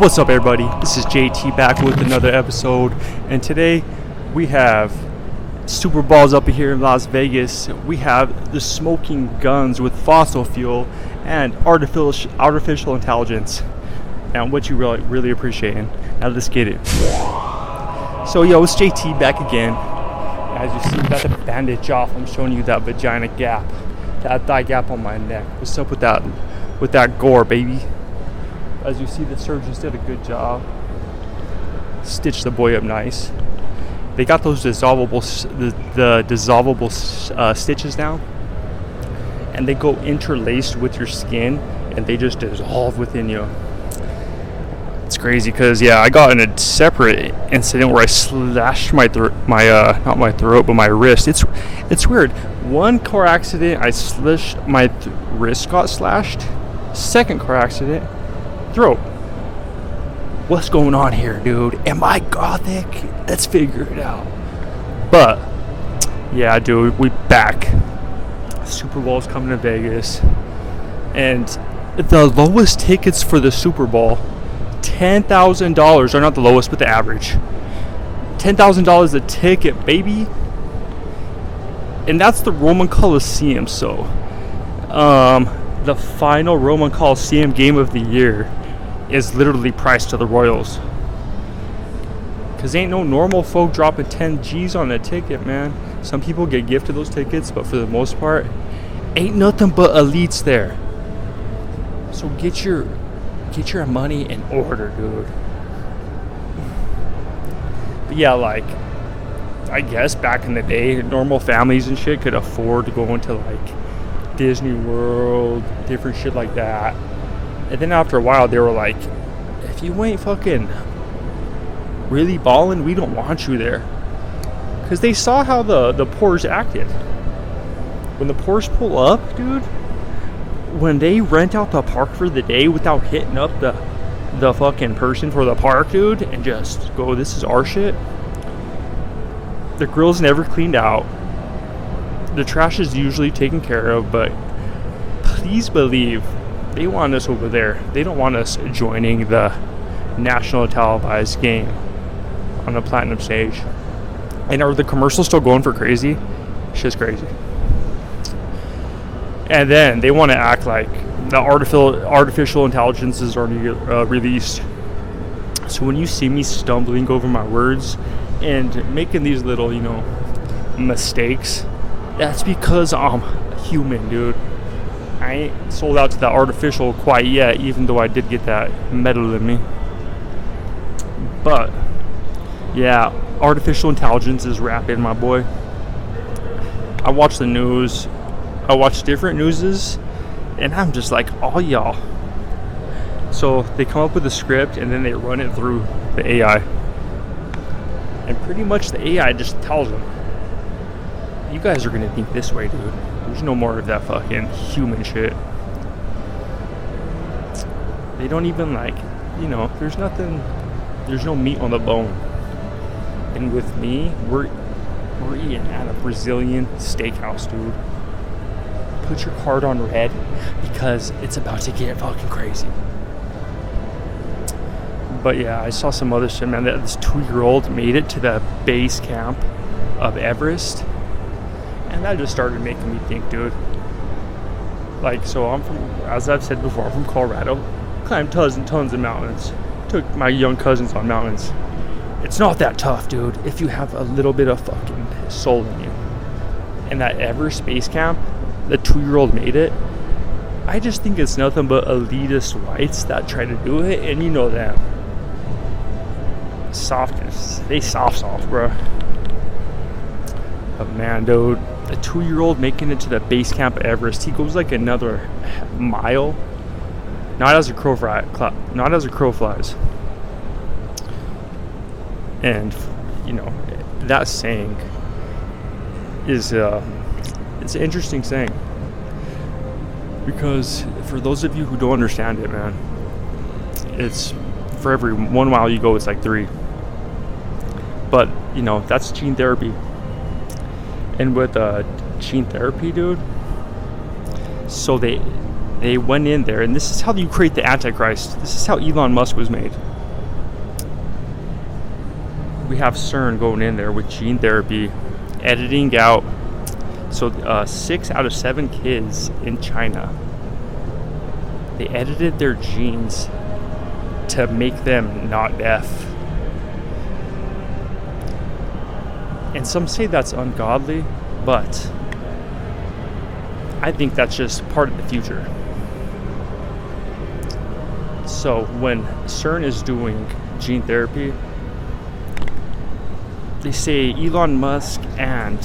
What's up, everybody? This is JT back with another episode, and today we have Super Balls up here in Las Vegas. We have the smoking guns with fossil fuel and artificial artificial intelligence, and what you really really appreciating. Now let's get it. So yo, it's JT back again. As you see, got the bandage off. I'm showing you that vagina gap, that thigh gap on my neck. What's up with that? With that gore, baby? As you see, the surgeons did a good job. Stitched the boy up nice. They got those dissolvable, the, the dissolvable uh, stitches now, and they go interlaced with your skin, and they just dissolve within you. It's crazy because yeah, I got in a separate incident where I slashed my throat, my uh, not my throat, but my wrist. It's it's weird. One car accident, I slashed my th- wrist got slashed. Second car accident, throat. What's going on here, dude? Am I gothic? Let's figure it out. But yeah, dude, we back. Super Bowl's coming to Vegas, and the lowest tickets for the Super Bowl, ten thousand dollars, are not the lowest, but the average. Ten thousand dollars a ticket, baby. And that's the Roman Coliseum. So, um, the final Roman Coliseum game of the year is literally priced to the Royals. Cause ain't no normal folk dropping 10 G's on a ticket, man. Some people get gifted those tickets, but for the most part, ain't nothing but elites there. So get your get your money in order, dude. But yeah, like I guess back in the day, normal families and shit could afford to go into like Disney World, different shit like that. And then after a while, they were like, if you ain't fucking really balling, we don't want you there. Because they saw how the, the Porsche acted. When the Porsche pull up, dude, when they rent out the park for the day without hitting up the the fucking person for the park, dude, and just go, this is our shit. The grill's never cleaned out. The trash is usually taken care of, but please believe they want us over there. They don't want us joining the national televised game on the platinum stage. And are the commercials still going for crazy? Shit's crazy. And then they want to act like the artificial artificial intelligence is already uh, released. So when you see me stumbling over my words and making these little, you know, mistakes, that's because I'm a human, dude. I ain't sold out to the artificial quite yet, even though I did get that metal in me. But yeah, artificial intelligence is rapid, my boy. I watch the news. I watch different newses, and I'm just like, all y'all. So they come up with a script and then they run it through the AI. And pretty much the AI just tells them, you guys are gonna think this way, dude. There's no more of that fucking human shit. They don't even like, you know, there's nothing, there's no meat on the bone. And with me, we're we're eating at a Brazilian steakhouse, dude. Put your card on red because it's about to get fucking crazy. But yeah, I saw some other shit, man. That this two-year-old made it to the base camp of Everest, and that just started making me think, dude. Like, so I'm from, as I've said before, I'm from Colorado. Climbed tons and tons of mountains. Took my young cousins on mountains. It's not that tough, dude, if you have a little bit of fucking soul in you. And that Everest base Camp, the two year old made it. I just think it's nothing but elitist whites that try to do it, and you know them. Softness. They soft soft, bro. But man, dude, a two year old making it to the base camp Everest, he goes like another mile. Not as a crow fly, not as a crow flies. And you know, that saying is uh, it's an interesting saying because for those of you who don't understand it, man, it's for every one mile you go, it's like three. But you know, that's gene therapy. And with uh, gene therapy, dude, so they they went in there, and this is how you create the Antichrist. This is how Elon Musk was made. We have CERN going in there with gene therapy, editing out. So, uh, six out of seven kids in China, they edited their genes to make them not deaf. And some say that's ungodly, but I think that's just part of the future. So when CERN is doing gene therapy, they say Elon Musk and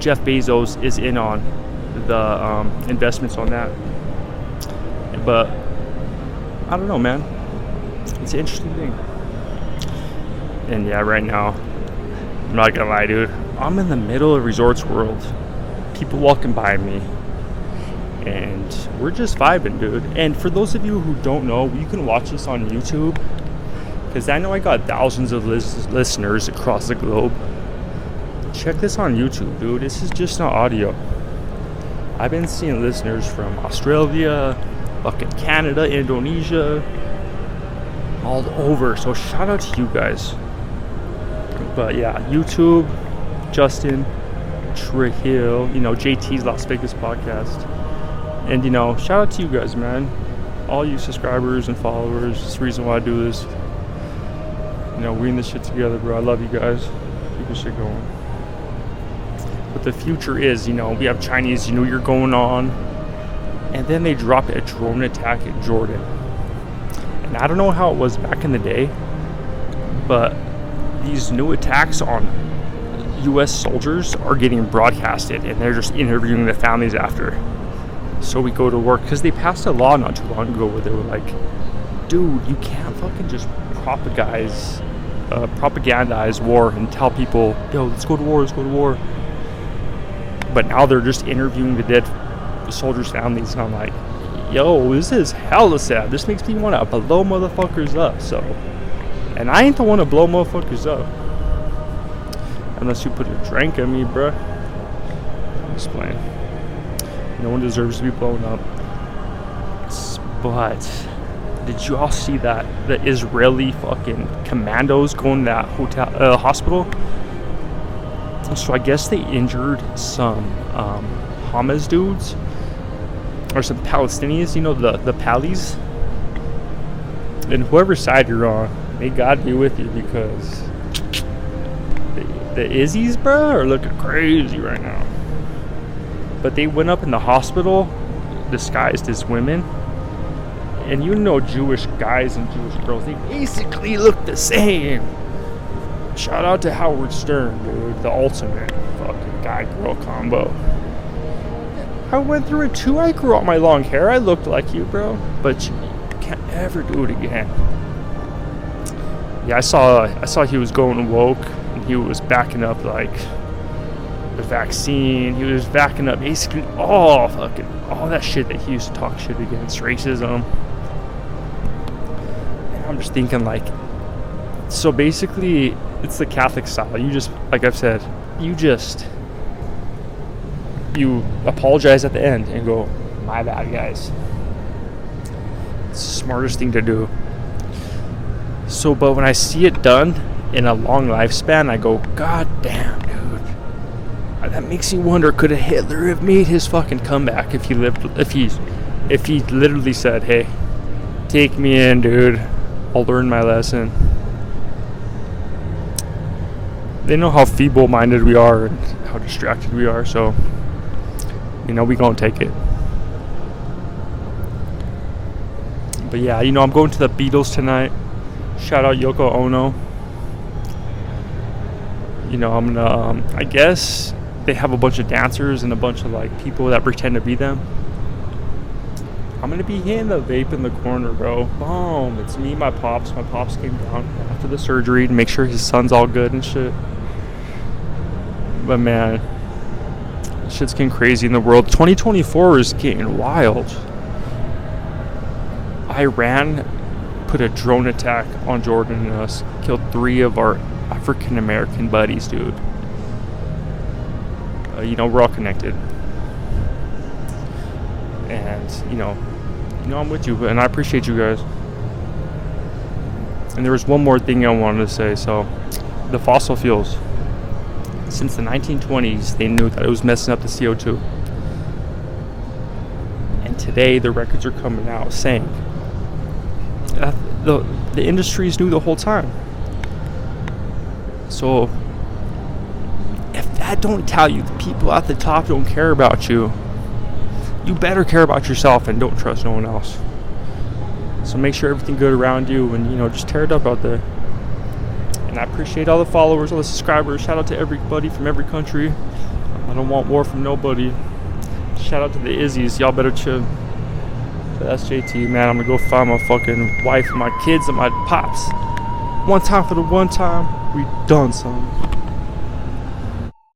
Jeff Bezos is in on the um, investments on that. But I don't know, man. It's an interesting thing. And yeah, right now, I'm not gonna lie, dude. I'm in the middle of Resorts World. People walking by me. And we're just vibing, dude. And for those of you who don't know, you can watch this on YouTube. Because I know I got thousands of lis- listeners across the globe. Check this on YouTube, dude. This is just not audio. I've been seeing listeners from Australia, fucking Canada, Indonesia, all over. So shout out to you guys. But yeah, YouTube, Justin Trujillo, you know, JT's Las Vegas podcast. And you know, shout out to you guys, man. All you subscribers and followers. It's the reason why I do this. You know, we in this shit together, bro. I love you guys. Keep this shit going. But the future is, you know, we have Chinese New Year going on. And then they drop a drone attack at Jordan. And I don't know how it was back in the day, but these new attacks on US soldiers are getting broadcasted and they're just interviewing the families after. So we go to work because they passed a law not too long ago where they were like, dude, you can't fucking just propagandize, uh, propagandize war and tell people, yo, let's go to war, let's go to war. But now they're just interviewing the dead soldiers' families, and I'm like, yo, this is hella sad. This makes me want to blow motherfuckers up. So, and I ain't the one to blow motherfuckers up. Unless you put a drink in me, bruh. Playing. No one deserves to be blown up. But did you all see that the Israeli fucking commandos going to that hotel uh, hospital? So I guess they injured some um, Hamas dudes or some Palestinians. You know the the Palis. And whoever side you're on, may God be with you because the, the Izzies, bro, are looking crazy right now. But they went up in the hospital disguised as women. And you know Jewish guys and Jewish girls, they basically look the same. Shout out to Howard Stern, dude, the ultimate fucking guy girl combo. I went through it too. I grew out my long hair. I looked like you, bro. But you can't ever do it again. Yeah, I saw I saw he was going woke and he was backing up like the vaccine. He was backing up basically all fucking all that shit that he used to talk shit against racism. And I'm just thinking like so basically it's the Catholic style. You just like I've said, you just you apologize at the end and go, my bad guys. It's the smartest thing to do. So but when I see it done in a long lifespan, I go, God damn, dude. Uh, that makes me wonder could a Hitler have made his fucking comeback if he lived if he if he literally said, Hey, take me in, dude. I'll learn my lesson. They know how feeble minded we are and how distracted we are, so you know, we gonna take it. But yeah, you know, I'm going to the Beatles tonight. Shout out Yoko Ono. You know, I'm gonna, um, I guess they have a bunch of dancers and a bunch of like people that pretend to be them. I'm gonna be hitting the vape in the corner, bro. Boom! It's me, my pops. My pops came down after the surgery to make sure his son's all good and shit. But man, shit's getting crazy in the world. 2024 is getting wild. Iran put a drone attack on Jordan and us, killed three of our African American buddies, dude. Uh, you know, we're all connected. and you know, you know I'm with you, and I appreciate you guys. And there was one more thing I wanted to say. So, the fossil fuels. Since the 1920s, they knew that it was messing up the CO2. And today, the records are coming out saying the the industries knew the whole time. So, if that don't tell you the people at the top don't care about you, you better care about yourself and don't trust no one else. So make sure everything good around you and you know just tear it up out there. And I appreciate all the followers, all the subscribers. Shout out to everybody from every country. I don't want war from nobody. Shout out to the Izzies. Y'all better chill. But that's JT, man. I'm gonna go find my fucking wife and my kids and my pops. One time for the one time, we done something.